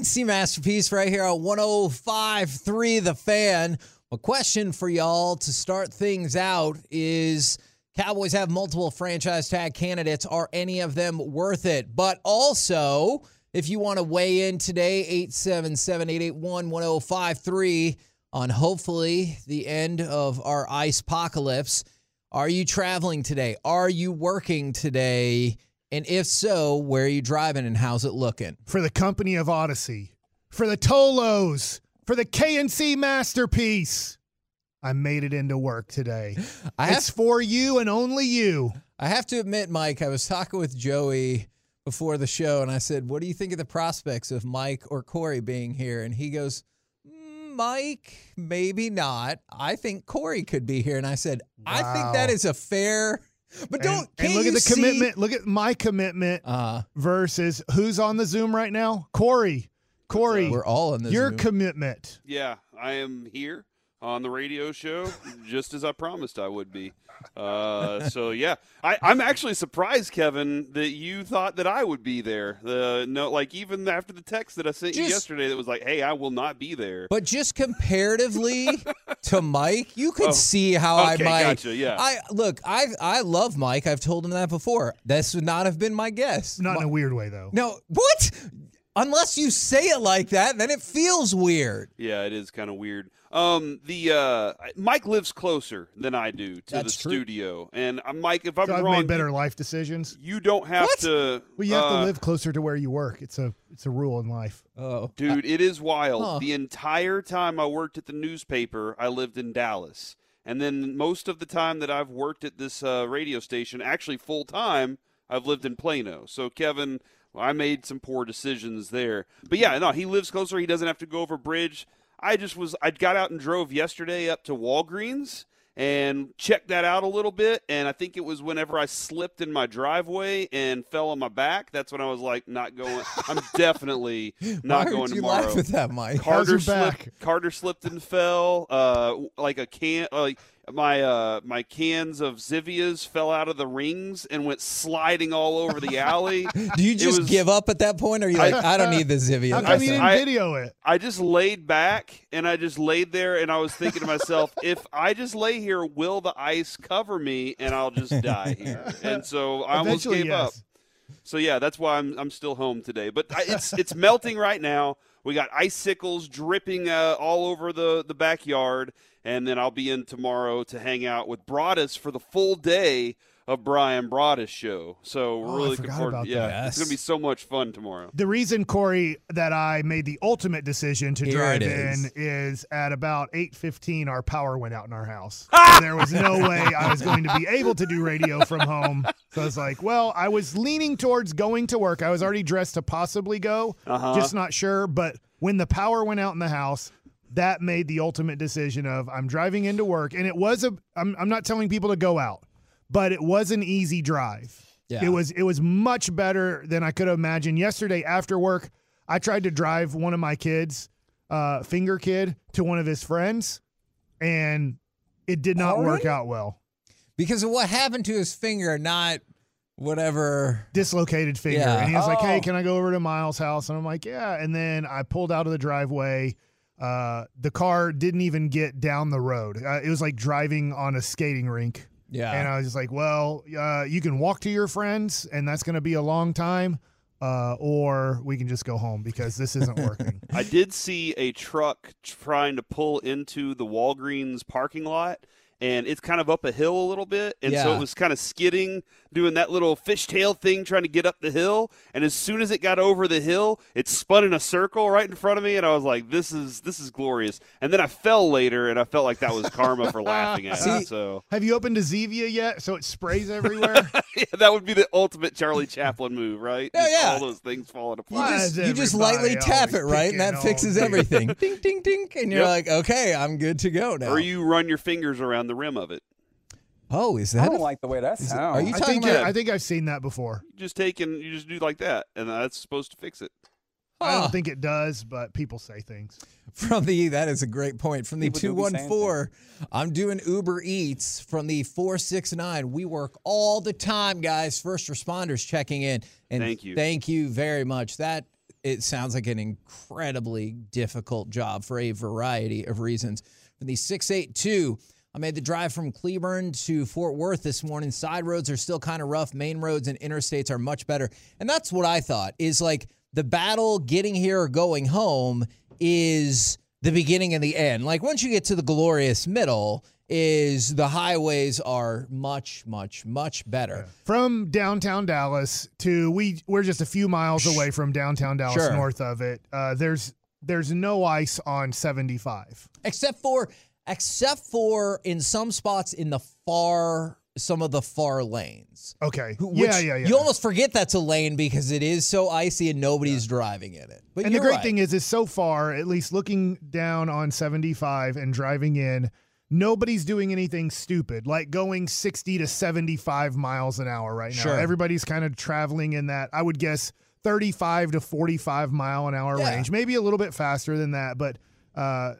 K&C Masterpiece right here on 105.3 The Fan. A question for y'all to start things out is Cowboys have multiple franchise tag candidates. Are any of them worth it? But also, if you want to weigh in today, 877 881 1053 on hopefully the end of our ice apocalypse. Are you traveling today? Are you working today? And if so, where are you driving and how's it looking? For the company of Odyssey, for the Tolos, for the KNC masterpiece. I made it into work today. I have, it's for you and only you. I have to admit, Mike, I was talking with Joey before the show and I said, What do you think of the prospects of Mike or Corey being here? And he goes, "Mm, Mike, maybe not. I think Corey could be here. And I said, I think that is a fair, but don't, and, can't look you at the see- commitment. Look at my commitment Uh, versus who's on the Zoom right now? Corey. Corey, we're all in this. your Zoom. commitment. Yeah, I am here on the radio show just as I promised I would be. Uh, so yeah, I, I'm actually surprised, Kevin, that you thought that I would be there. The no, like even after the text that I sent you yesterday, that was like, "Hey, I will not be there." But just comparatively to Mike, you could Oh, see how okay, I might. gotcha, yeah. I look. I I love Mike. I've told him that before. This would not have been my guess. Not in a weird way, though. No, what? Unless you say it like that, then it feels weird. Yeah, it is kind of weird. Um, the uh, Mike lives closer than I do to That's the true. studio, and uh, Mike, if I'm So I've wrong, made better life decisions. you, you don't have What? to. Well, you have uh, to live closer to where you work. It's a it's a rule in life. Oh, Dude, it is wild. Huh. The entire time I worked at the newspaper, I lived in Dallas. And then most of the time that I've worked at this uh, radio station, actually full time, I've lived in Plano. So, Kevin, I made some poor decisions there. But yeah, no, he lives closer. He doesn't have to go over bridge. I just was, I got out and drove yesterday up to Walgreens and checked that out a little bit. And I think it was whenever I slipped in my driveway and fell on my back. That's when I was like, not going. I'm definitely not Why going would you tomorrow. laugh at that, Mike? Carter slipped. back? Carter slipped and fell. Uh, like a can. Like my uh my cans of Zevias fell out of the rings and went sliding all over the alley. Do you just was- give up at that point, or are you like, I, don't need the Zevia? How I- come you didn't I- video it? I just laid back and I just laid there and I was thinking to myself, if I just lay here, will the ice cover me and I'll just die here? And so I almost Eventually, gave up. So yeah, that's why I'm I'm still home today. But I- it's it's melting right now. We got icicles dripping uh, all over the the backyard, and then I'll be in tomorrow to hang out with Broaddus for the full day of Bryan Broaddus show. So we're Oh, really looking forgot forward. about yeah, that. it's gonna be so much fun tomorrow. The reason, Corey, that I made the ultimate decision to Here drive it in is. is at about eight fifteen. Our power went out in our house. there was no way I was going to be able to do radio from home. So I was like, well, I was leaning towards going to work. I was already dressed to possibly go, Uh-huh. just not sure. But when the power went out in the house, that made the ultimate decision of I'm driving into work, and it was a. I'm, I'm not telling people to go out, but it was an easy drive. Yeah. It was it was much better than I could have imagined. Yesterday after work, I tried to drive one of my kids, uh, finger kid, to one of his friends, and it did not work Corey? out well. because of what happened to his finger, not whatever. Dislocated finger, Yeah. and he was like, "Hey, Oh. can I go over to Miles' house?" And I'm like, "Yeah." And then I pulled out of the driveway. Uh, the car didn't even get down the road. Uh, it was like driving on a skating rink. Yeah. And I was just like, well, uh, you can walk to your friends, and that's going to be a long time, uh, or we can just go home because this isn't working. I did see a truck trying to pull into the Walgreens parking lot, and it's kind of up a hill a little bit, and so it was kind of skidding, doing that little fishtail thing, trying to get up the hill. And as soon as it got over the hill, it spun in a circle right in front of me, and I was like, "This is this is glorious." And then I fell later, and I felt like that was karma for laughing at See- it. So Have you opened a Zevia yet? So it sprays everywhere. yeah, that would be the ultimate Charlie Chaplin move, right? Yeah, yeah. all those things falling apart. Why just, you just lightly tap it, right? And that fixes everything. ding, ding, ding. And you're Yep. like, okay, I'm good to go now. Or you run your fingers around the rim of it. Oh, is that? I that? don't a- like the way that is it- sounds. are you I talking think about? I think I've seen that before. You just take and you just do like that, and that's supposed to fix it. I don't think it does, but people say things. From the that is a great point. From the People do two be one saying four, I'm doing Uber Eats. From the four six nine, we work all the time, guys. First responders checking in, and Thank you. thank you very much. That it sounds like an incredibly difficult job for a variety of reasons. For the 682, I made the drive from Cleburne to Fort Worth this morning. Side roads are still kind of rough. Main roads and interstates are much better. And that's what I thought is like the battle getting here or going home is the beginning and the end. Like once you get to the glorious middle, is the highways are much, much, much better. From downtown Dallas to we we're just a few miles away from downtown Dallas, Sure. north of it. Uh, there's there's no ice on 75. except for except for in some spots in the far some of the far lanes. Okay. Which yeah, yeah, yeah. You almost forget that's a lane because it is so icy and nobody's driving in it. But and the great right. thing is, is so far, at least looking down on 75 and driving in, nobody's doing anything stupid like going 60 to 75 miles an hour right now. Sure. Everybody's kind of traveling in that, I would guess, 35 to 45 mile an hour Yeah. range, maybe a little bit faster than that. But uh,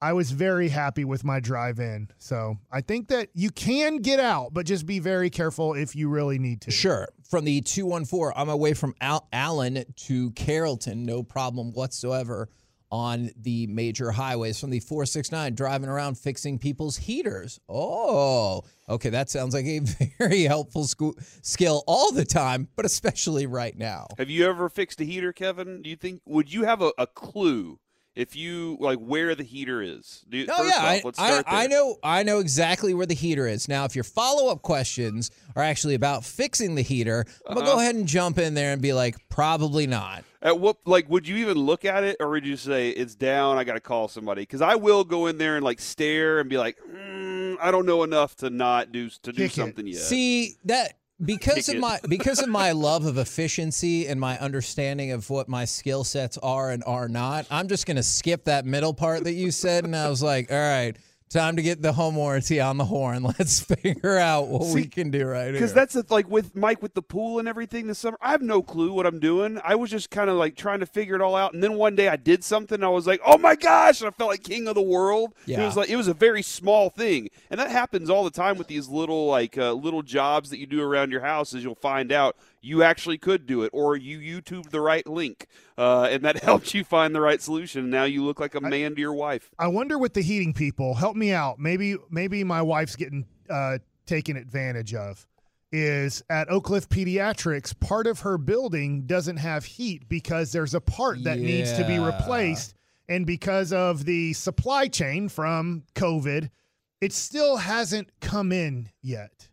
I was very happy with my drive in. So I think that you can get out, but just be very careful if you really need to. Sure. From the 214, I'm away from Al- Allen to Carrollton, no problem whatsoever on the major highways. From the 469, driving around fixing people's heaters. Oh, okay. That sounds like a very helpful sco- skill all the time, but especially right now. Have you ever fixed a heater, Kevin? Do you think would you have a, a clue if you like where the heater is? Do Oh first yeah, off, I, let's I, I know I know exactly where the heater is. Now, if your follow up questions are actually about fixing the heater, I'm gonna Uh-huh. go ahead and jump in there and be like, probably not. At what like would you even look at it, or would you say it's down? I got to call somebody because I will go in there and like stare and be like, mm, I don't know enough to not do to do Kick it. something yet. See that because of my because of my love of efficiency and my understanding of what my skill sets are and are not, I'm just gonna skip that middle part that you said, and I was like, all right. Time to get the home warranty on the horn. Let's figure out what we can do right here. Because that's the, like with Mike with the pool and everything this summer. I have no clue what I'm doing. I was just kind of like trying to figure it all out, and then one day I did something. And I was like, "Oh my gosh!" And I felt like king of the world. Yeah. It was like it was a very small thing, and that happens all the time with these little like uh, little jobs that you do around your house. Is you'll find out you actually could do it, or you YouTube the right link, uh, and that helps you find the right solution. And now you look like a man to your wife. I wonder with the heating people, help me out. Maybe maybe my wife's getting uh, taken advantage of. Is at Oak Cliff Pediatrics, part of her building doesn't have heat because there's a part that needs to be replaced. And because of the supply chain from COVID, it still hasn't come in yet.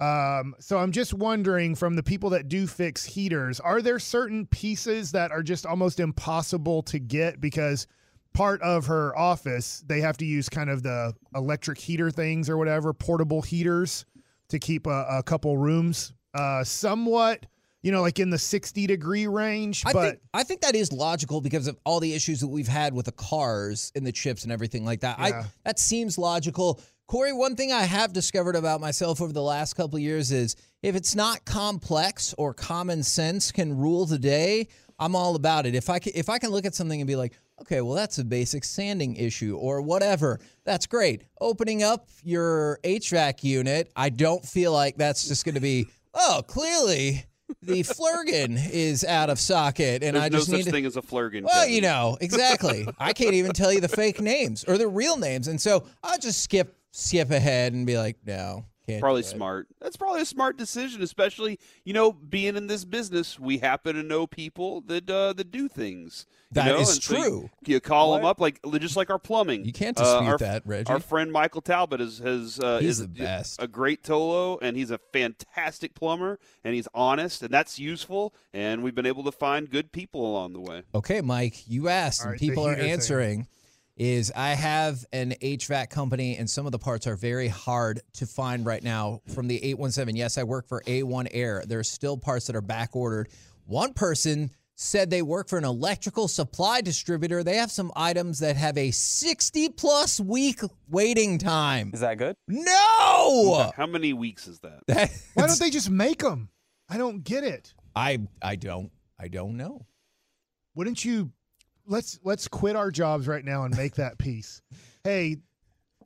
Um, so I'm just wondering from the people that do fix heaters, are there certain pieces that are just almost impossible to get because part of her office they have to use kind of the electric heater things or whatever, portable heaters to keep a, a couple rooms uh, somewhat, you know, like in the 60 degree range. I but think I think that is logical because of all the issues that we've had with the cars and the chips and everything like that. Yeah. I that seems logical. Corey, one thing I have discovered about myself over the last couple of years is if it's not complex or common sense can rule the day, I'm all about it. If I can, if I can look at something and be like, okay, well that's a basic sanding issue or whatever, that's great. Opening up your HVAC unit, I don't feel like that's just going to be oh clearly the flurgan is out of socket and There's I no just such need to thing as a flurgan. well, Kevin. you know, exactly. I can't even tell you the fake names or the real names. And so I'll just skip skip ahead and be like, no, can't. probably smart. That's probably a smart decision, especially you know being in this business. We happen to know people that uh, that do things. you That know? is and so you- true. you, call them up like just like our plumbing. You can't Uh, dispute our, that, Reggie. Our friend Michael Talbot is has uh, He's is the best. a great Tolo, and he's a fantastic plumber, and he's honest, and that's useful. And we've been able to find good people along the way. Okay, Mike, you asked, All and right, people are answering. thing. Answering. Is I have an HVAC company, and some of the parts are very hard to find right now from the 817. Yes, I work for A1 Air. There's still parts that are back ordered. One person said they work for an electrical supply distributor. They have some items that have a 60 plus week waiting time. Is that good? No! How many weeks is that? why don't they just make them? I don't get it. I I don't I don't know. Wouldn't you let's let's quit our jobs right now and make that piece. hey,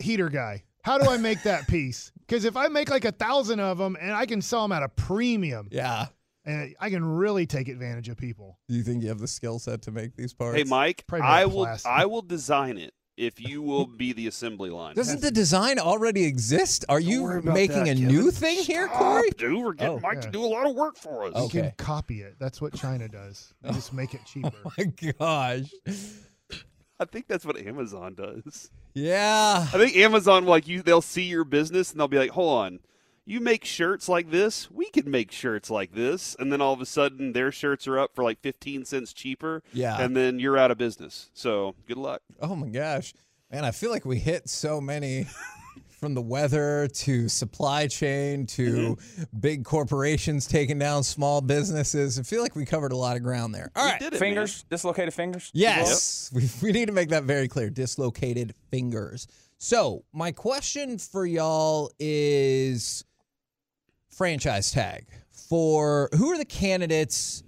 heater guy, how do I make that piece? Because if I make like a thousand of them and I can sell them at a premium, Yeah. and I can really take advantage of people. Do you think you have the skill set to make these parts? Hey, Mike, Probably I will. plastic. I will design it if you will be the assembly line. Doesn't the design already exist? Are Don't you making that, a Kevin. new thing here, Stop, Corey? Dude, we're getting Oh. Mike Yeah. to do a lot of work for us. You Okay. can copy it. That's what China does. They just make it oh cheaper. Oh my gosh. I think that's what Amazon does. Yeah. I think Amazon like you they'll see your business and they'll be like, "Hold on. You make shirts like this? We can make shirts like this." And then all of a sudden their shirts are up for like 15 cents cheaper Yeah. and then you're out of business. So, good luck. Oh my gosh. Man, I feel like we hit so many from the weather to supply chain to mm-hmm. big corporations taking down small businesses. I feel like we covered a lot of ground there. All right, did it, Fingers, dislocated fingers. Yes, we, we need to make that very clear. Dislocated fingers. So, my question for y'all is franchise tag for who are the candidates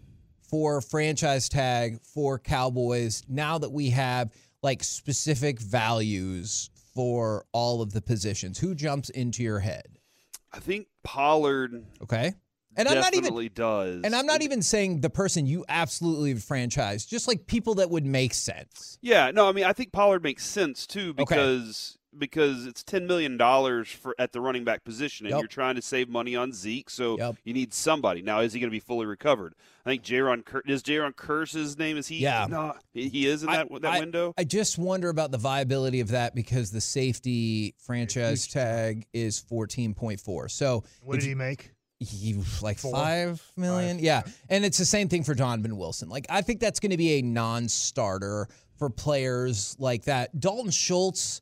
for franchise tag for Cowboys now that we have like specific values for all of the positions? Who jumps into your head? I think Pollard Okay. And I'm not even does. and I'm not even saying the person you absolutely franchise, just like people that would make sense. Yeah, no, I mean I think Pollard makes sense too because because it's ten million dollars for at the running back position, and Yep. you're trying to save money on Zeke, so Yep. you need somebody. Now, is he going to be fully recovered? I think Jayron Cur- is Jayron Kearse's name. Is he? Yeah. no, he he is in that that I- window. I just wonder about the viability of that because the safety franchise tag is 14.4. So What if did he make? he like Four? five million, Five, yeah. And it's the same thing for Donovan Wilson. Like I think that's going to be a non-starter for players like that. Dalton Schultz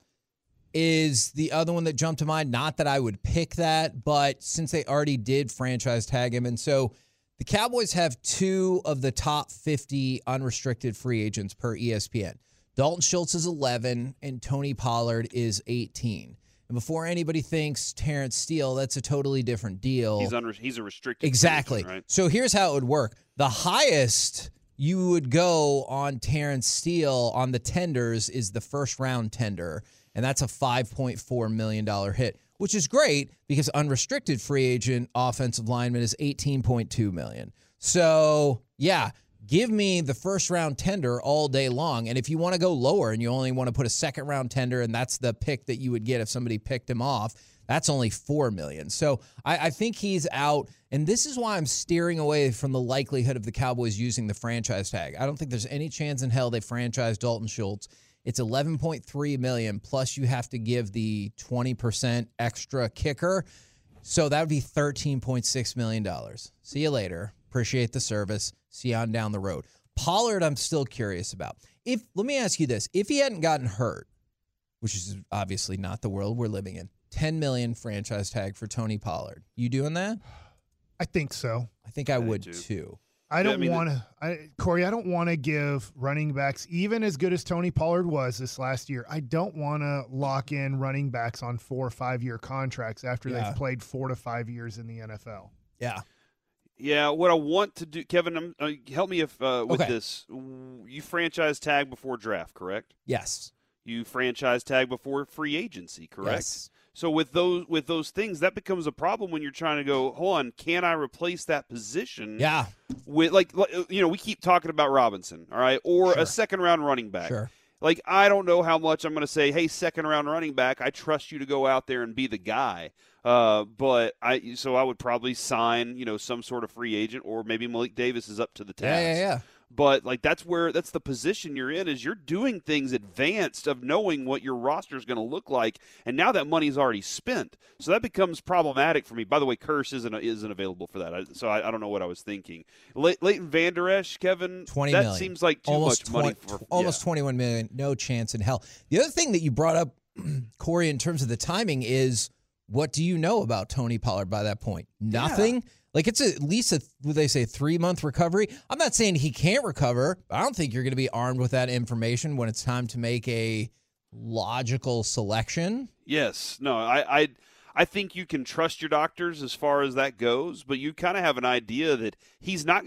is the other one that jumped to mind. Not that I would pick that, but since they already did franchise tag him, and so the Cowboys have two of the top 50 unrestricted free agents per ESPN. Dalton Schultz is 11 and Tony Pollard is 18. And before anybody thinks Terence Steele, that's a totally different deal. He's unre- he's a restricted Exactly. right? So here's how it would work. The highest you would go on Terence Steele on the tenders is the first round tender, and that's a $5.4 million hit, which is great because unrestricted free agent offensive lineman is 18.2 million. So yeah, give me the first round tender all day long. And if you want to go lower and you only want to put a second round tender, and that's the pick that you would get if somebody picked him off, that's only four million. So I, I think he's out, and this is why I'm steering away from the likelihood of the Cowboys using the franchise tag. I don't think there's any chance in hell they franchise Dalton Schultz. It's 11.3 million plus you have to give the 20% extra kicker. So that would be $13.6 million. See you later. Appreciate the service. See you on down the road. Pollard, I'm still curious about. If let me ask you this: if he hadn't gotten hurt, which is obviously not the world we're living in, 10 million franchise tag for Tony Pollard. You doing that? I think so. I think I I would too. too. I I don't mean, want to, I, Corey. I don't want to give running backs even as good as Tony Pollard was this last year. I don't want to lock in running backs on four or five year contracts after Yeah. they've played four to five years in the NFL. Yeah. Yeah, what I want to do, Kevin, um, uh, help me if uh, with Okay. this. You franchise tag before draft, correct? Yes. You franchise tag before free agency, correct? Yes. So with those with those things, that becomes a problem when you're trying to go. Hold on, can I replace that position? Yeah. With like, uh, you know, we keep talking about Robinson, all right, or Sure. a second round running back. Sure. Like I don't know how much I'm going to say. Hey, second round running back, I trust you to go out there and be the guy. Uh, but I so I would probably sign you know some sort of free agent or maybe Malik Davis is up to the task. Yeah. Yeah. Yeah. But like that's where that's the position you're in is you're doing things advanced of knowing what your roster is going to look like, and now that money's already spent, so that becomes problematic for me. By the way, Kearse isn't isn't available for that, I, so I, I don't know what I was thinking. Le- Leighton Vander Esch, Kevin, 20 that million. seems like too almost much money 20 for almost yeah. 21 million. No chance in hell. The other thing that you brought up, Corey, in terms of the timing is what do you know about Tony Pollard by that point? Nothing. Like it's at least a what they say three month recovery. I'm not saying he can't recover. I don't think you're going to be armed with that information when it's time to make a logical selection. Yes, no, I, I, I think you can trust your doctors as far as that goes, but you kind of have an idea that he's not.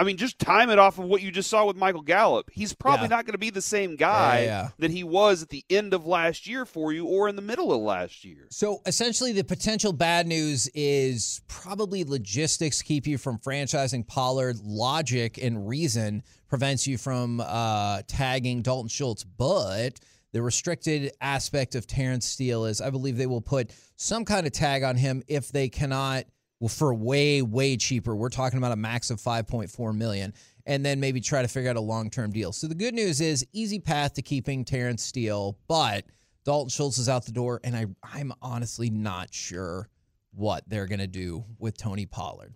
I mean, just time it off of what you just saw with Michael Gallup. He's probably Yeah. not going to be the same guy Yeah, yeah. that he was at the end of last year for you or in the middle of last year. So essentially, the potential bad news is probably logistics keep you from franchising Pollard. Logic and reason prevents you from uh, tagging Dalton Schultz. But the restricted aspect of Terence Steele is I believe they will put some kind of tag on him if they cannot. Well, for way way cheaper. We're talking about a max of 5.4 million, and then maybe try to figure out a long term deal. So the good news is easy path to keeping Terence Steele, but Dalton Schultz is out the door, and I I'm honestly not sure what they're gonna do with Tony Pollard.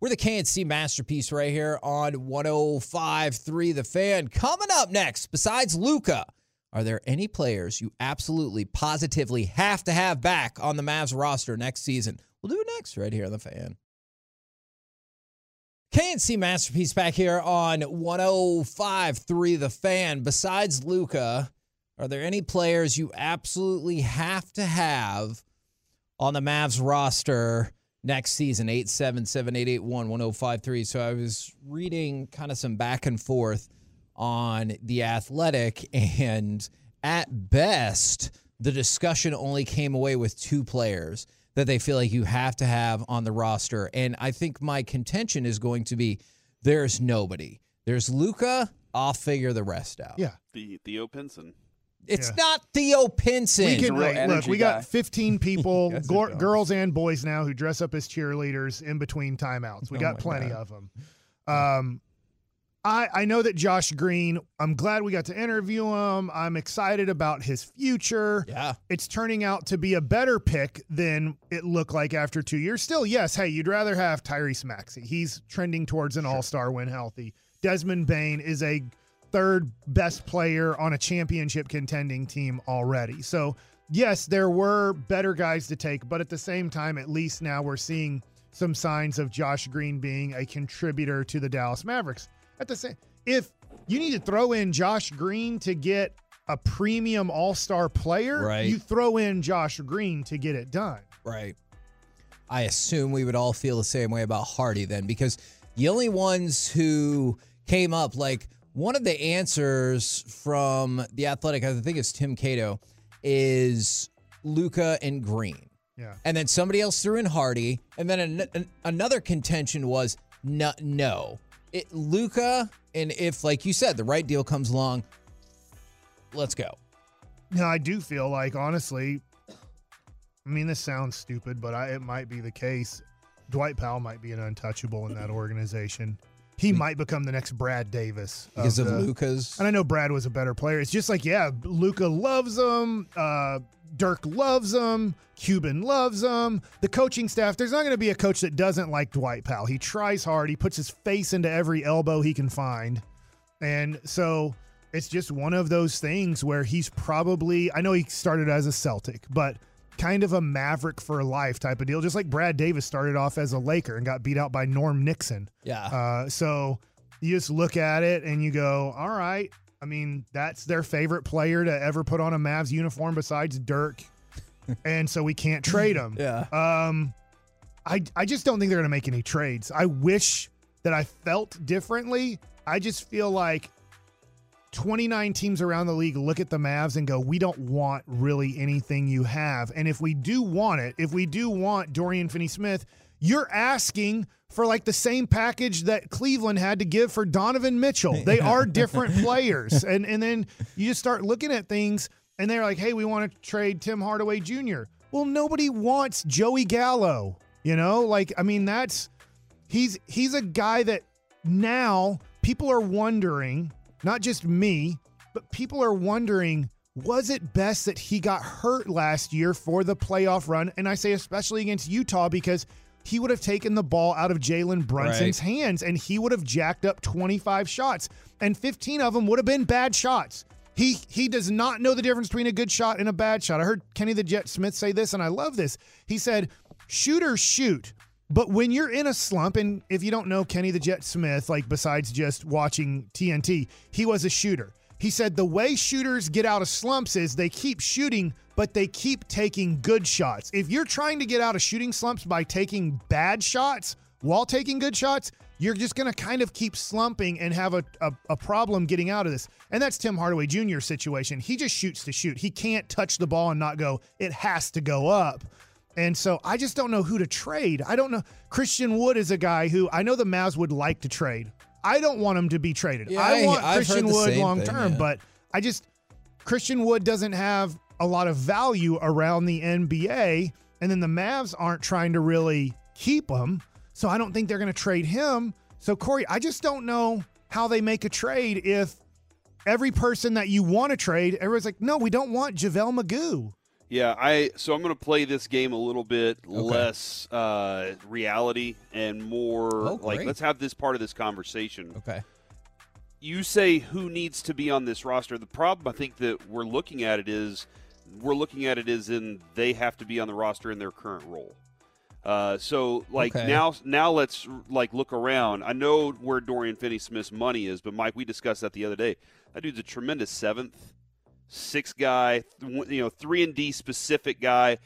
We're the KNC masterpiece right here on 105.3 The Fan. Coming up next, besides Luka, are there any players you absolutely positively have to have back on the Mavs roster next season? We'll do it next right here on The Fan. KNC Masterpiece back here on 105.3 The Fan. Besides Luka, are there any players you absolutely have to have on the Mavs roster next season? 877-881-1053. So I was reading kind of some back and forth on the athletic and at best the discussion only came away with two players that they feel like you have to have on the roster and i think my contention is going to be there's nobody there's luka i'll figure the rest out Yeah. The Theo Pinson. it's Yeah. not theo pinson We can a real look. We got 15 people, Yes, it girls and boys now, who dress up as cheerleaders in between timeouts. We Oh got plenty God. of them. Um, I I know that Josh Green. I'm glad we got to interview him. I'm excited about his future. yeah It's turning out to be a better pick than it looked like after two years. Still, yes. Hey, you'd rather have Tyrese Maxey. He's trending towards an All Star when healthy. Desmond Bane is a third best player on a championship contending team already. So, yes, there were better guys to take, but at the same time, at least now we're seeing some signs of Josh Green being a contributor to the Dallas Mavericks. At the same, if you need to throw in Josh Green to get a premium all-star player, Right. you throw in Josh Green to get it done. Right. I assume we would all feel the same way about Hardy then, because the only ones who came up, like one of the answers from the Athletic, I think it's Tim Cato, is Luka and Green. Yeah. And then somebody else threw in Hardy, and then an, an- another contention was no, no, it Luka, and if like you said, the right deal comes along, let's go. Now, I do feel like, honestly, I mean, this sounds stupid, but I, it might be the case. Dwight Powell might be an untouchable in that organization. He might become the next Brad Davis Because of the- Luka's And I know Brad was a better player. It's just like, yeah, Luka loves him. Uh, Dirk loves him. Cuban loves him. The coaching staff, there's not going to be a coach that doesn't like Dwight Powell. He tries hard. He puts his face into every elbow he can find. And so it's just one of those things where he's probably, I know he started as a Celtic, but kind of a maverick for life type of deal. Just like Brad Davis started off as a Laker and got beat out by Norm Nixon. yeah. Uh, so you just look at it and you go, all right. I mean, that's their favorite player to ever put on a Mavs uniform besides Dirk. and so we can't trade him. yeah. Um, I, I just don't think they're going to make any trades. I wish that I felt differently. I just feel like 29 teams around the league look at the Mavs and go, we don't want really anything you have. And if we do want it, if we do want Dorian Finney Smith, you're asking for like the same package that Cleveland had to give for Donovan Mitchell. They are different players. And and then you just start looking at things and they're like, hey, we want to trade Tim Hardaway Jr. Well, nobody wants Joey Gallo. You know, like I mean, that's he's he's a guy that now people are wondering, not just me, but people are wondering, was it best that he got hurt last year for the playoff run? And I say especially against Utah because he would have taken the ball out of Jalen Brunson's hands and he would have jacked up 25 shots. And 15 of them would have been bad shots. He he does not know the difference between a good shot and a bad shot. I heard Kenny the Jet Smith say this, and I love this. He said, shooters shoot. But when you're in a slump, and if you don't know Kenny the Jet Smith, like besides just watching TNT, he was a shooter. He said the way shooters get out of slumps is they keep shooting, but they keep taking good shots. If you're trying to get out of shooting slumps by taking bad shots while taking good shots, you're just going to kind of keep slumping and have a, a, a, problem getting out of this. And that's Tim Hardaway Jr.'s situation. He just shoots to shoot. He can't touch the ball and not go, it has to go up. And so I just don't know who to trade. I don't know. Christian Wood is a guy who I know the Mavs would like to trade. I don't want him to be traded. Yeah, I want I've Christian Wood long term, yeah. but I just Christian Wood doesn't have a lot of value around the NBA, and then the Mavs aren't trying to really keep him. So I don't think they're going to trade him. So Corey, I just don't know how they make a trade if every person that you want to trade, everyone's like, no, we don't want JaVale McGee. Yeah, I so I'm going to play this game a little bit okay. less uh, reality and more oh, like let's have this part of this conversation. Okay. You say who needs to be on this roster. The problem I think that we're looking at it is we're looking at it is in they have to be on the roster in their current role. Uh, so like okay. now now let's like look around. I know where Dorian Finney Smith's money is, but Mike, we discussed that the other day. That dude's a tremendous seventh six guy, you know, three and D specific guy.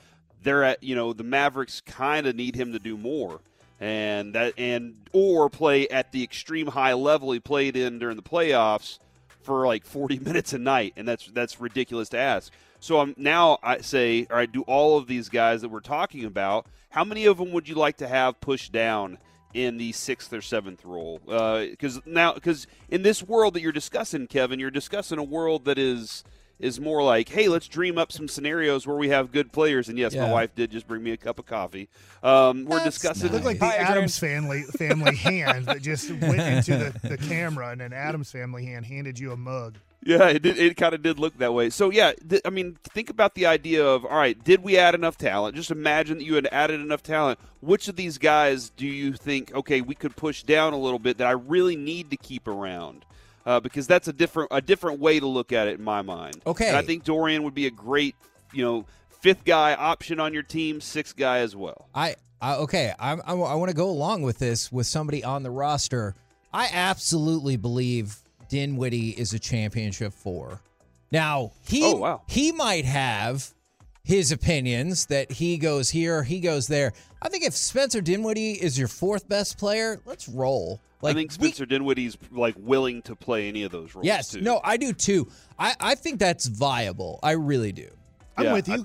They're at, you know, the Mavericks kind of need him to do more, and that and or play at the extreme high level he played in during the playoffs for like 40 minutes a night, and that's that's ridiculous to ask. So I'm now I say, all right, do all of these guys that we're talking about, how many of them would you like to have pushed down? in the sixth or seventh role because uh, now because in this world that you're discussing kevin you're discussing a world that is is more like, hey, let's dream up some scenarios where we have good players. And yes, Yeah. my wife did just bring me a cup of coffee. Um, we're That's discussing. nice. Looked like the Hi, Addams family family hand that just went into the, the camera, and an Addams family hand handed you a mug. Yeah, it did, it kind of did look that way. So yeah, th- I mean, think about the idea of all right, did we add enough talent? Just imagine that you had added enough talent. Which of these guys do you think okay, we could push down a little bit that I really need to keep around? Uh, because that's a different a different way to look at it in my mind. Okay. and I think Dorian would be a great you know fifth guy option on your team, sixth guy as well. I, I okay. I'm, I, I want to go along with this with somebody on the roster. I absolutely believe Dinwiddie is a championship four. Now he Oh, wow. he might have his opinions that he goes here, he goes there. I think if Spencer Dinwiddie is your fourth best player, let's roll. Like I think we- Spencer Dinwiddie's like willing to play any of those roles. yes, too. no, I do too. I I think that's viable. I really do. I'm Yeah, with you.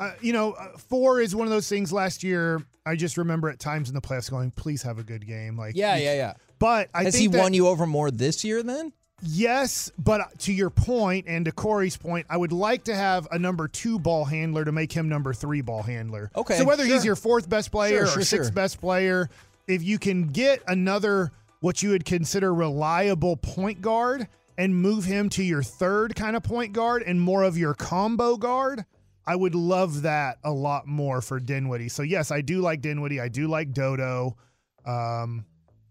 uh, you know, uh, four is one of those things. Last year, I just remember at times in the playoffs going, "Please have a good game." Like, Yeah, you- yeah, yeah. But I Has think he that- won you over more this year then? Yes, but to your point and to Corey's point, I would like to have a number two ball handler to make him number three ball handler. Okay, So whether sure. he's your fourth best player Sure, sure, or sixth best player, if you can get another what you would consider reliable point guard and move him to your third kind of point guard and more of your combo guard, I would love that a lot more for Dinwiddie. So yes, I do like Dinwiddie. I do like Dodo. Um,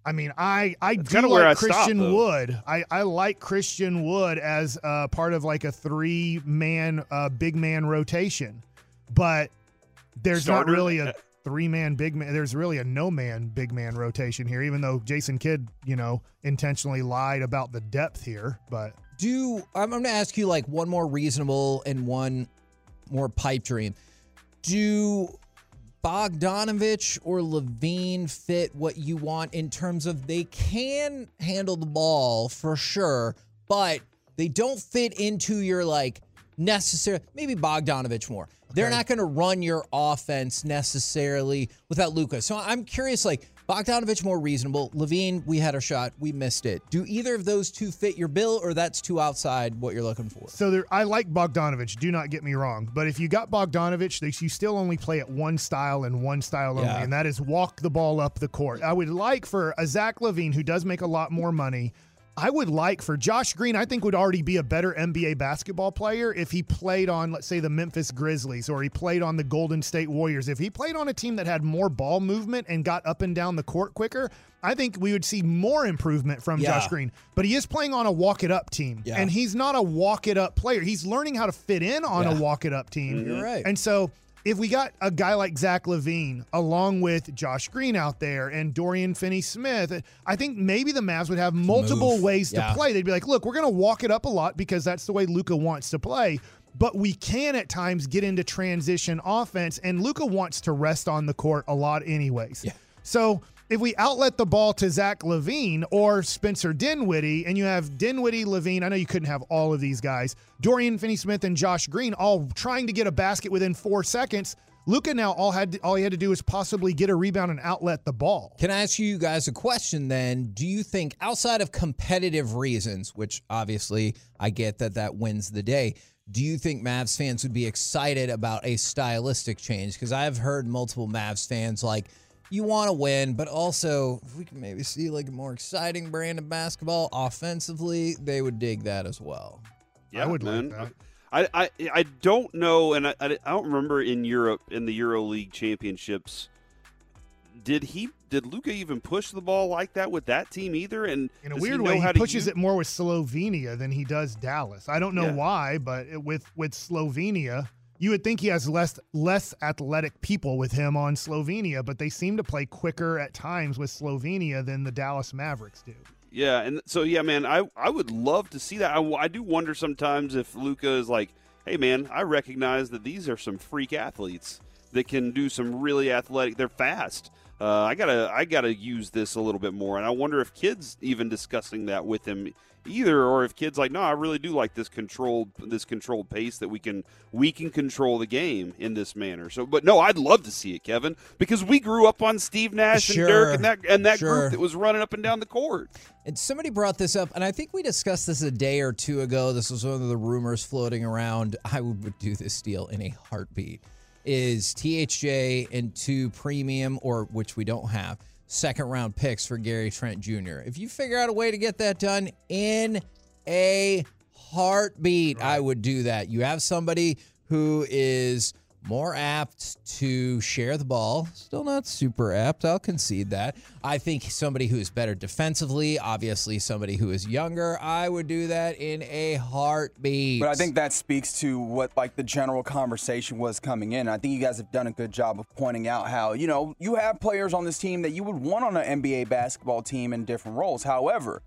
I mean, I I That's do like I Christian though. Wood. I I like Christian Wood as uh, part of like a three man uh, big man rotation, but there's Starter? not really a three man big man. There's really a no man big man rotation here. Even though Jason Kidd, you know, intentionally lied about the depth here, but Do I'm, I'm going to ask you like one more reasonable and one more pipe dream. Do Bogdanovich or LaVine fit what you want in terms of they can handle the ball for sure, but they don't fit into your like necessary maybe Bogdanovich more. They're not going to run your offense necessarily without Luka. So I'm curious like Bogdanovich more reasonable. LaVine, we had our shot, we missed it. Do either of those two fit your bill or that's too outside what you're looking for? So there, I like Bogdanovich. Do not get me wrong, but if you got Bogdanovich, they, you still only play at one style and one style only, Yeah. and that is walk the ball up the court. I would like for a Zach LaVine who does make a lot more money. I would like for Josh Green. I think would already be a better NBA basketball player if he played on, let's say, the Memphis Grizzlies or he played on the Golden State Warriors. If he played on a team that had more ball movement and got up and down the court quicker, I think we would see more improvement from Yeah. Josh Green. But he is playing on a walk it up team, Yeah. and he's not a walk it up player. He's learning how to fit in on Yeah. a walk it up team. Mm-hmm. You're right. And so if we got a guy like Zach LaVine along with Josh Green out there and Dorian Finney Smith, I think maybe the Mavs would have multiple move. ways Yeah. to play. They'd be like, look, we're going to walk it up a lot because that's the way Luka wants to play. But we can at times get into transition offense, and Luka wants to rest on the court a lot, anyways. Yeah. So if we outlet the ball to Zach LaVine or Spencer Dinwiddie, and you have Dinwiddie, LaVine, I know you couldn't have all of these guys, Dorian Finney-Smith and Josh Green all trying to get a basket within four seconds. Luka now all had to, all he had to do is possibly get a rebound and outlet the ball. Can I ask you guys a question then? Do you think outside of competitive reasons, which obviously I get that that wins the day, do you think Mavs fans would be excited about a stylistic change? Because I've heard multiple Mavs fans like you want to win, but also if we can maybe see like a more exciting brand of basketball offensively, they would dig that as well. Yeah, I would man. like that. I, I I don't know, and I, I don't remember in Europe in the Euro League championships. Did he? Did Luka even push the ball like that with that team either? And In a weird he way, how he pushes use- it more with Slovenia than he does Dallas. I don't know Yeah. why, but with with Slovenia, you would think he has less less athletic people with him on Slovenia, but they seem to play quicker at times with Slovenia than the Dallas Mavericks do. Yeah, and so yeah, man, I I would love to see that. I, I do wonder sometimes if Luka is like, hey, man, I recognize that these are some freak athletes that can do some really athletic. They're fast. Uh, I gotta I gotta use this a little bit more, and I wonder if kids even discussing that with him either, or if kids like, no, I really do like this controlled this controlled pace that we can we can control the game in this manner. So, but no, I'd love to see it, Kevin, because we grew up on Steve Nash and Dirk and that and that Sure. group that was running up and down the court. And somebody brought this up, and I think we discussed this a day or two ago. This was one of the rumors floating around. I would do this deal in a heartbeat. Is THJ and two premium, or which we don't have, second round picks for Gary Trent Jr. If you figure out a way to get that done in a heartbeat, I would do that. You have somebody who is more apt to share the ball. Still not super apt. I'll concede that. I think somebody who is better defensively, obviously somebody who is younger, I would do that in a heartbeat. But I think that speaks to what like the general conversation was coming in. I think you guys have done a good job of pointing out how, you know, you have players on this team that you would want on an NBA basketball team in different roles. However,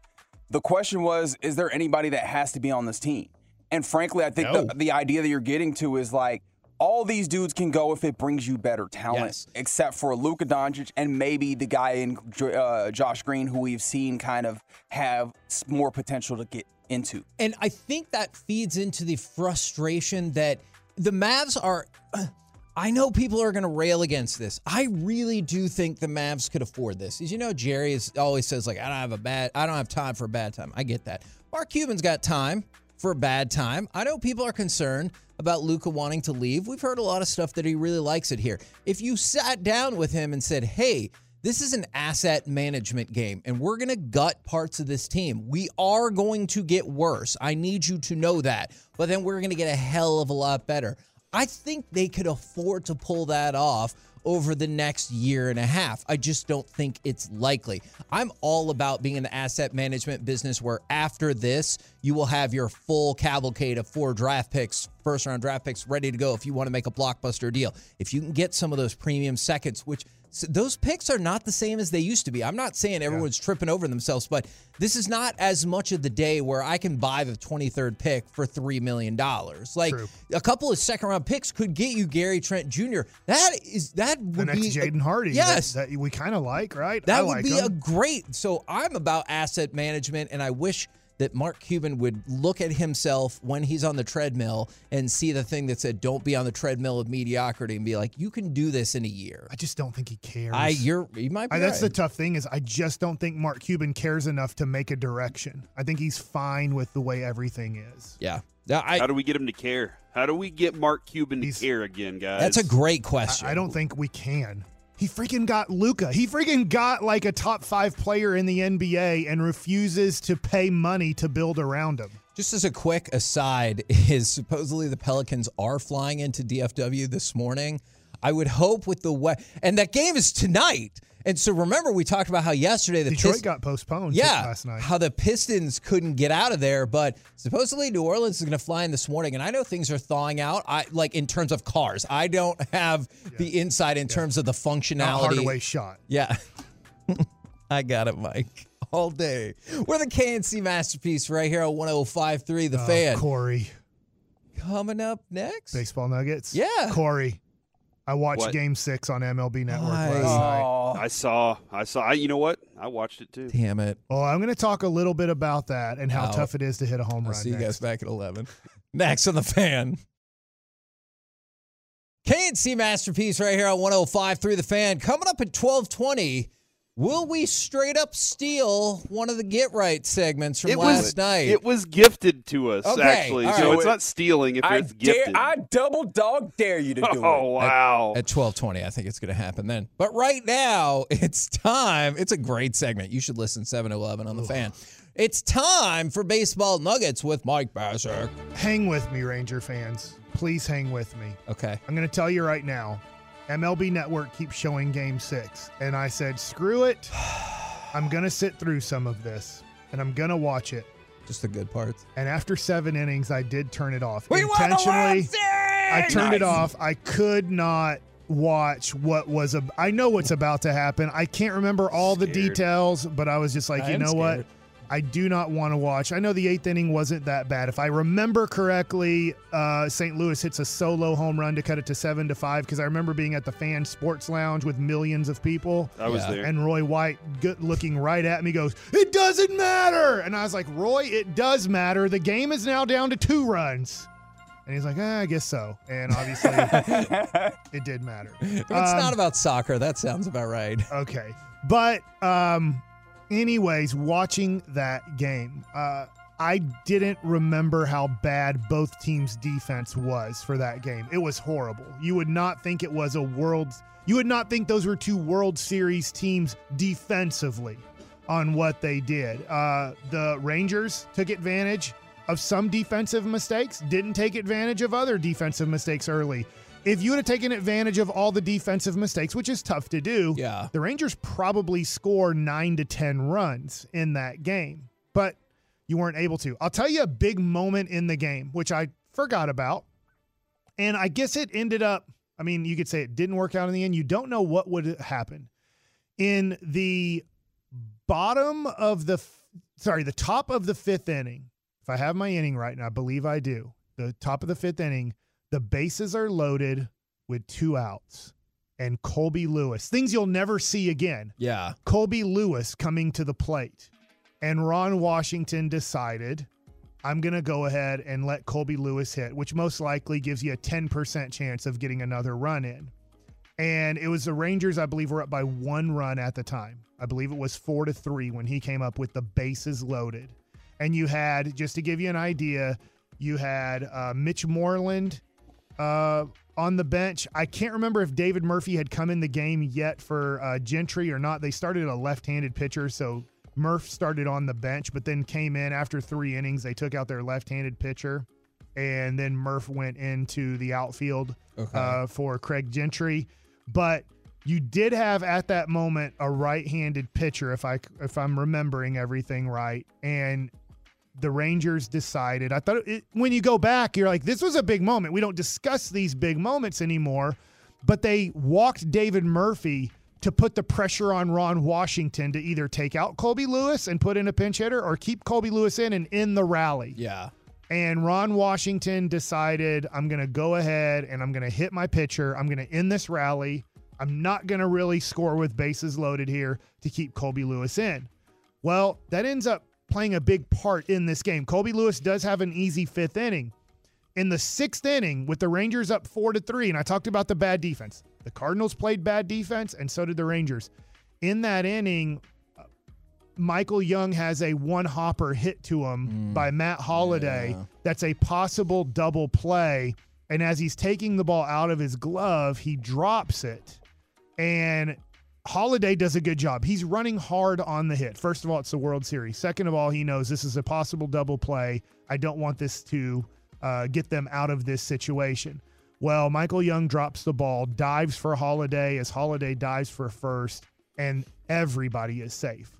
the question was, is there anybody that has to be on this team? And frankly, I think No. the, the idea that you're getting to is like all these dudes can go if it brings you better talent, Yes. except for Luka Doncic and maybe the guy in uh, Josh Green, who we've seen kind of have more potential to get into. And I think that feeds into the frustration that the Mavs are. I know people are going to rail against this. I really do think the Mavs could afford this. As you know, Jerry is, always says like, "I don't have a bad, I don't have time for a bad time." I get that. Mark Cuban's got time for a bad time. I know people are concerned about Luka wanting to leave. We've heard a lot of stuff that he really likes it here. If you sat down with him and said, "Hey," This is an asset management game, and we're going to gut parts of this team. We are going to get worse. I need you to know that. But then we're going to get a hell of a lot better. I think they could afford to pull that off over the next year and a half. I just don't think it's likely. I'm all about being in the asset management business where after this, you will have your full cavalcade of four draft picks, first round draft picks ready to go if you want to make a blockbuster deal. If you can get some of those premium seconds, which so those picks are not the same as they used to be. I'm not saying everyone's tripping over themselves, but this is not as much of the day where I can buy the 23rd pick for $3 million. Like True. a couple of second round picks could get you Gary Trent Jr. That is that would The next be Jaden Hardy. Yes. That, we kind of like, right? that I would like be a great. So I'm about asset management, and I wish that Mark Cuban would look at himself when he's on the treadmill and see the thing that said, "Don't be on the treadmill of mediocrity," and be like, "You can do this in a year." I just don't think he cares. I, you're, you might be I, that's the tough thing is I just don't think Mark Cuban cares enough to make a direction. I think he's fine with the way everything is. yeah. Yeah, I, How do we get him to care? How do we get Mark Cuban to care again, guys? that's a great question. I, I don't think we can. He freaking got Luka. He freaking got like a top five player in the NBA and refuses to pay money to build around him. Just as a quick aside, is supposedly the Pelicans are flying into DFW this morning. I would hope with the way, and that game is tonight. And so remember, we talked about how yesterday the Detroit Pist- got postponed yeah, last night. how the Pistons couldn't get out of there, but supposedly New Orleans is going to fly in this morning. And I know things are thawing out. I like in terms of cars. I don't have the insight in terms of the Not functionality. Hardaway shot. Yeah. I got it, Mike. All day. We're the KNC masterpiece right here on 1053 The Oh, Fan. Corey, Coming up next. baseball nuggets. Yeah. Corey. I watched What? Game Six on MLB Network Nice. last night. Oh. Oh. I saw. I saw. I, you know what? I watched it too. Damn it. Well, I'm going to talk a little bit about that and how Wow. tough it is to hit a home I'll run. see you guys back at 11. Next on the fan. KNC Masterpiece right here on 105 through the fan. Coming up at 1220. Will we straight up steal one of the Get Right segments from It last was night? It was gifted to us Okay, actually, all so it's not stealing if I it's dare, gifted. I double dog dare you to do oh it. Oh wow! at 1220 i think it's going to happen then but right now it's time it's a great segment you should listen 7-eleven on the fan it's time for baseball nuggets with mike Bacsik. Hang with me, Ranger fans. Please hang with me. okay I'm going to tell you right now MLB Network keeps showing game six. And I said, screw it. I'm going to sit through some of this and I'm going to watch it. just the good parts And after seven innings, I did turn it off. we Intentionally, I turned it off. I could not watch what was. A, I know what's about to happen. I can't remember all the details, but I was just like, I you know what? Scared. I do not want to watch. I know the eighth inning wasn't that bad. If I remember correctly, uh, St. Louis hits a solo home run to cut it to seven to five. Because I remember being at the fan sports lounge with millions of people, I was Yeah. there. and Roy White good looking right at me goes, "It doesn't matter." And I was like, "Roy, it does matter. The game is now down to two runs." And he's like, ah, "I guess so." And obviously, it did matter. If it's Um, not about soccer that sounds about right Okay. But um anyways, watching that game, uh I didn't remember how bad both teams' defense was for that game. It was horrible. You would not think it was a world you would not think those were two World Series teams defensively on what they did. Uh the Rangers took advantage of some defensive mistakes, didn't take advantage of other defensive mistakes early. If you would have taken advantage of all the defensive mistakes, which is tough to do, yeah the Rangers probably score nine to 10 runs in that game, but you weren't able to. I'll tell you a big moment in the game, which I forgot about. And I guess it ended up, I mean, you could say it didn't work out in the end. You don't know what would happen. In the bottom of the, sorry, the top of the fifth inning, if I have my inning right, and I believe I do, the top of the fifth inning, the bases are loaded with two outs and Colby Lewis, things you'll never see again. yeah Colby Lewis coming to the plate. And Ron Washington decided, I'm going to go ahead and let Colby Lewis hit, which most likely gives you a 10% chance of getting another run in. And it was the Rangers, I believe, were up by one run at the time. I believe it was four to three when he came up with the bases loaded. And you had, just to give you an idea, you had uh, Mitch Moreland uh, on the bench. I can't remember if David Murphy had come in the game yet for uh, Gentry or not. They started a left-handed pitcher, so Murph started on the bench, but then came in after three innings. They took out their left-handed pitcher, and then Murph went into the outfield okay uh, for Craig Gentry. But you did have at that moment a right-handed pitcher, if I if I'm remembering everything right, and the Rangers decided. I thought it, when you go back, you're like, this was a big moment. We don't discuss these big moments anymore, but they walked David Murphy to put the pressure on Ron Washington to either take out Colby Lewis and put in a pinch hitter or keep Colby Lewis in and in the rally. yeah And Ron Washington decided, I'm going to go ahead and I'm going to hit my pitcher. I'm going to end this rally. I'm not going to really score with bases loaded here to keep Colby Lewis in. Well, that ends up playing a big part in this game. Colby Lewis does have an easy fifth inning. In the sixth inning, with the Rangers up four to three, and I talked about the bad defense. The Cardinals played bad defense, and so did the Rangers. In that inning, Michael Young has a one hopper hit to him mm. by Matt Holliday. yeah. That's a possible double play. And as he's taking the ball out of his glove, he drops it. And Holliday does a good job. He's running hard on the hit. First of all, it's the World Series. Second of all, he knows this is a possible double play. I don't want this to uh, get them out of this situation. Well, Michael Young drops the ball, dives for Holliday as Holliday dives for first, and everybody is safe.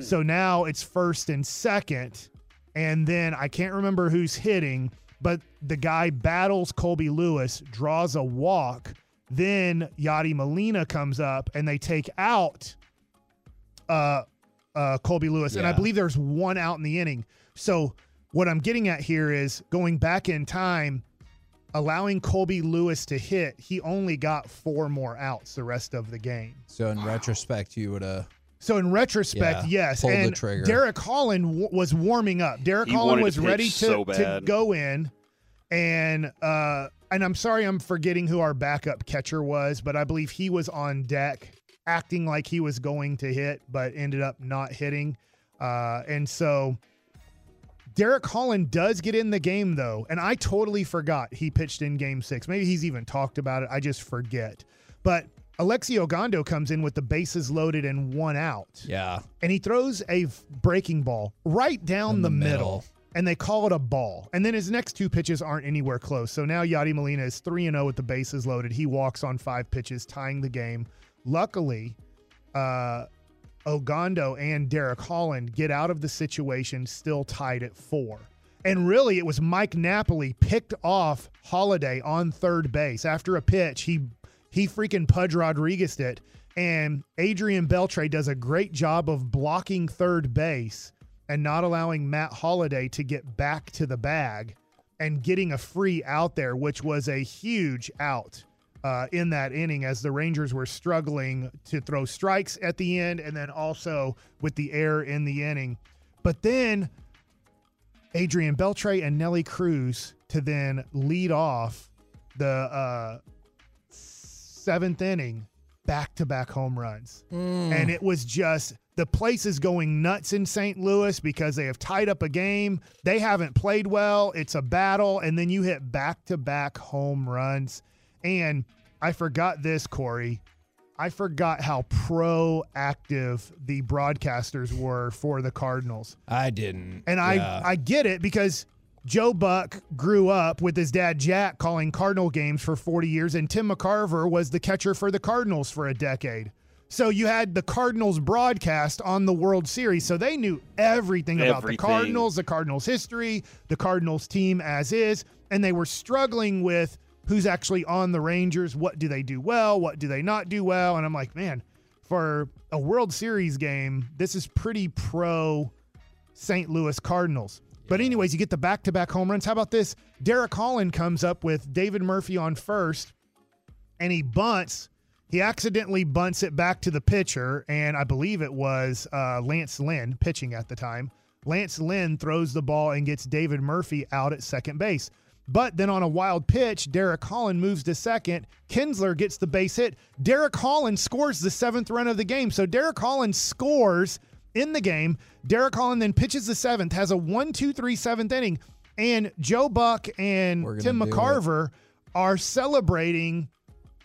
So now it's first and second, and then I can't remember who's hitting, but the guy battles Colby Lewis, draws a walk. Then Yadi Molina comes up and they take out uh, uh, Colby Lewis. And I believe there's one out in the inning. So what I'm getting at here is going back in time, allowing Colby Lewis to hit, he only got four more outs the rest of the game. So in retrospect, you would have. So in retrospect, Yeah, yes, pulled the and trigger. Derek Holland w- was warming up. Derek He Holland was to ready to, so to go in, and uh, and I'm sorry, I'm forgetting who our backup catcher was, but I believe he was on deck, acting like he was going to hit, but ended up not hitting, uh, and so. Derek Holland does get in the game though, and I totally forgot he pitched in game six. Maybe he's even talked about it. I just forget. But Alexi Ogando comes in with the bases loaded and one out Yeah. and he throws a breaking ball right down In the, the middle. middle. And they call it a ball. And then his next two pitches aren't anywhere close. So now Yadi Molina is 3 0 with the bases loaded. He walks on five pitches, tying the game. Luckily, uh, Ogando and Derek Holland get out of the situation still tied at four. And really, it was Mike Napoli picked off Holliday on third base after a pitch. He he freaking Pudge Rodriguez it, and Adrian Beltre does a great job of blocking third base and not allowing Matt Holliday to get back to the bag and getting a free out there, which was a huge out uh, in that inning as the Rangers were struggling to throw strikes at the end and then also with the air in the inning. But then Adrian Beltre and Nelly Cruz to then lead off the uh, seventh inning back to back home runs. And it was just the place is going nuts in St. Louis because they have tied up a game. They haven't played well. It's a battle. And then you hit back to back home runs. And I forgot this, Corey. I forgot how proactive the broadcasters were for the Cardinals. I didn't. And I, Yeah. I get it because Joe Buck grew up with his dad Jack calling Cardinal games for 40 years, and Tim McCarver was the catcher for the Cardinals for a decade. So you had the Cardinals broadcast on the World Series, so they knew everything, about the Cardinals, the Cardinals history, the Cardinals team as is, and they were struggling with who's actually on the Rangers, what do they do well, what do they not do well, and I'm like, man, for a World Series game, this is pretty pro St. Louis Cardinals. But anyways, you get the back-to-back home runs. How about this? Derek Holland comes up with David Murphy on first, and he bunts. He accidentally bunts it back to the pitcher, and I believe it was uh, Lance Lynn pitching at the time. Lance Lynn throws the ball and gets David Murphy out at second base. But then on a wild pitch, Derek Holland moves to second. Kinsler gets the base hit. Derek Holland scores the seventh run of the game. So Derek Holland scores in the game. Derek Holland then pitches the seventh, has a one, two, three, seventh inning. And Joe Buck and Tim. McCarver are celebrating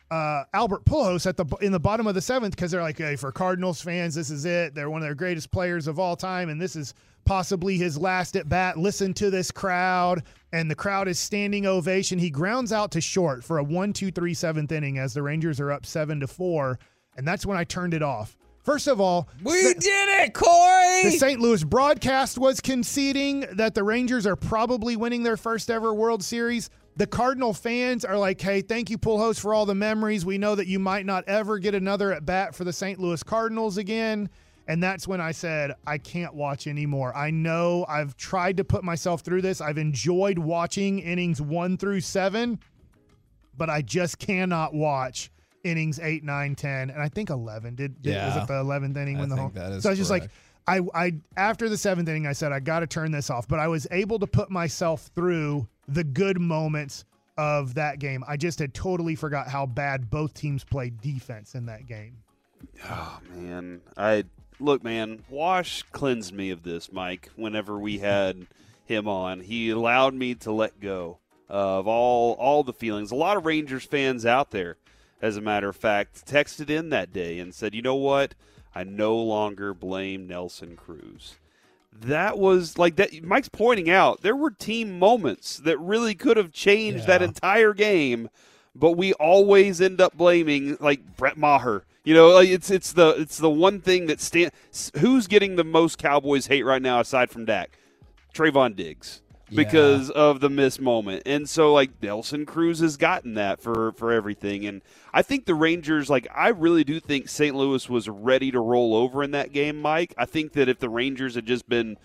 uh, Albert Pujols at the in the bottom of the seventh because they're like, hey, for Cardinals fans, this is it. They're one of their greatest players of all time, and this is possibly his last at bat. Listen to this crowd, and the crowd is standing ovation. He grounds out to short for a one, two, three, seventh inning as the Rangers are up seven to four, and that's when I turned it off. First of all, we Sa- did it, Corey. the St. Louis broadcast was conceding that the Rangers are probably winning their first ever World Series. The Cardinal fans are like, hey, thank you, Pujols, for all the memories. We know that you might not ever get another at bat for the St. Louis Cardinals again. And that's when I said, I can't watch anymore. I know I've tried to put myself through this. I've enjoyed watching innings one through seven, but I just cannot watch innings eight, nine, 10, and I think 11. Did, did was it the 11th inning I when the think home? that is so I was just like. I, I after the seventh inning, I said I got to turn this off. But I was able to put myself through the good moments of that game. I just had totally forgot how bad both teams played defense in that game. Oh man, I look, man. Wash cleansed me of this, Mike. Whenever we had him on, he allowed me to let go of all all the feelings. A lot of Rangers fans out there, as a matter of fact, texted in that day and said, "You know what? I no longer blame Nelson Cruz." That was like that. Mike's pointing out there were team moments that really could have changed that entire game, but we always end up blaming like Brett Maher. You know, like it's it's the it's the one thing that stand. Who's getting the most Cowboys hate right now aside from Dak? Trevon Diggs because of the miss moment. And so like Nelson Cruz has gotten that for for everything and I think the Rangers like I really do think St. Louis was ready to roll over in that game, Mike. I think that if the Rangers had just been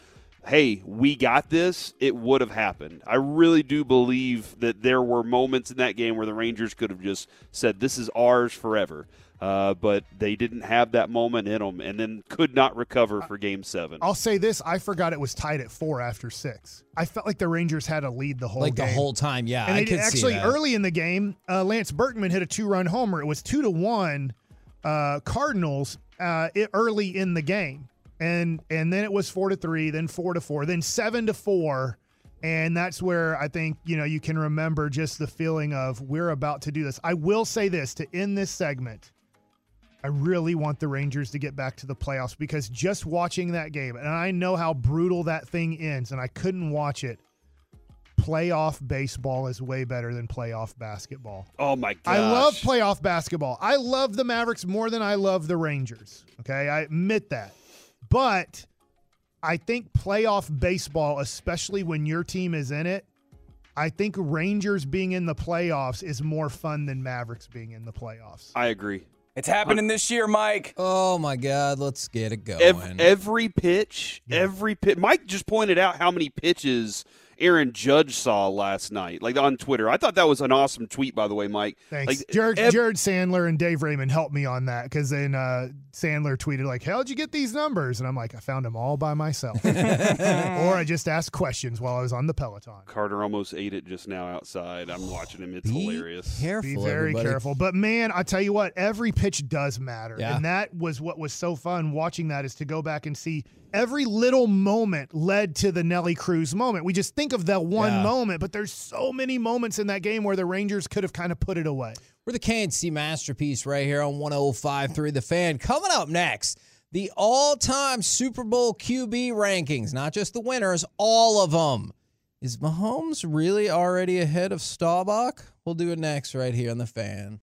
hey, we got this, it would have happened. I really do believe that there were moments in that game where the Rangers could have just said, this is ours forever. Uh, but they didn't have that moment in them and then could not recover for game seven. I'll say this I forgot it was tied at four after six. I felt like the Rangers had a lead the whole like game. the whole time. Yeah, and I could did, see actually that. early in the game, uh, Lance Berkman hit a two-run homer. It was two to one uh, Cardinals uh, it, early in the game, and and then it was four to three, then four to four, then seven to four, and that's where I think you know you can remember just the feeling of we're about to do this. I will say this to end this segment. I really want the Rangers to get back to the playoffs because just watching that game, and I know how brutal that thing ends, and I couldn't watch it playoff baseball is way better than playoff basketball. oh my gosh. I love playoff basketball. I love the Mavericks more than I love the Rangers. Okay, I admit that. But I think playoff baseball, especially when your team is in it, I think Rangers being in the playoffs is more fun than Mavericks being in the playoffs. I agree. It's happening this year, Mike. Oh my God, let's get it going. Ev- every pitch, every pitch. Mike just pointed out how many pitches Aaron Judge saw last night, like on Twitter. I thought that was an awesome tweet, by the way, Mike. Thanks. Like, Jared, ev- Jared Sandler and Dave Raymond helped me on that because then uh, Sandler tweeted like, "How'd you get these numbers?" And I'm like, "I found them all by myself," or I just asked questions while I was on the Peloton. Carter almost ate it just now outside. I'm watching him. It's Be hilarious. Careful, Be very everybody. careful. But man, I tell you what, every pitch does matter. Yeah. And that was what was so fun watching that is to go back and see every little moment led to the Nelly Cruz moment. We just think of that one Yeah. moment, but there's so many moments in that game where the Rangers could have kind of put it away. We're the K&C masterpiece right here on 105.3 The Fan. Coming up next, the all-time Super Bowl QB rankings, not just the winners, all of them. Is Mahomes really already ahead of Staubach? We'll do it next right here on The Fan.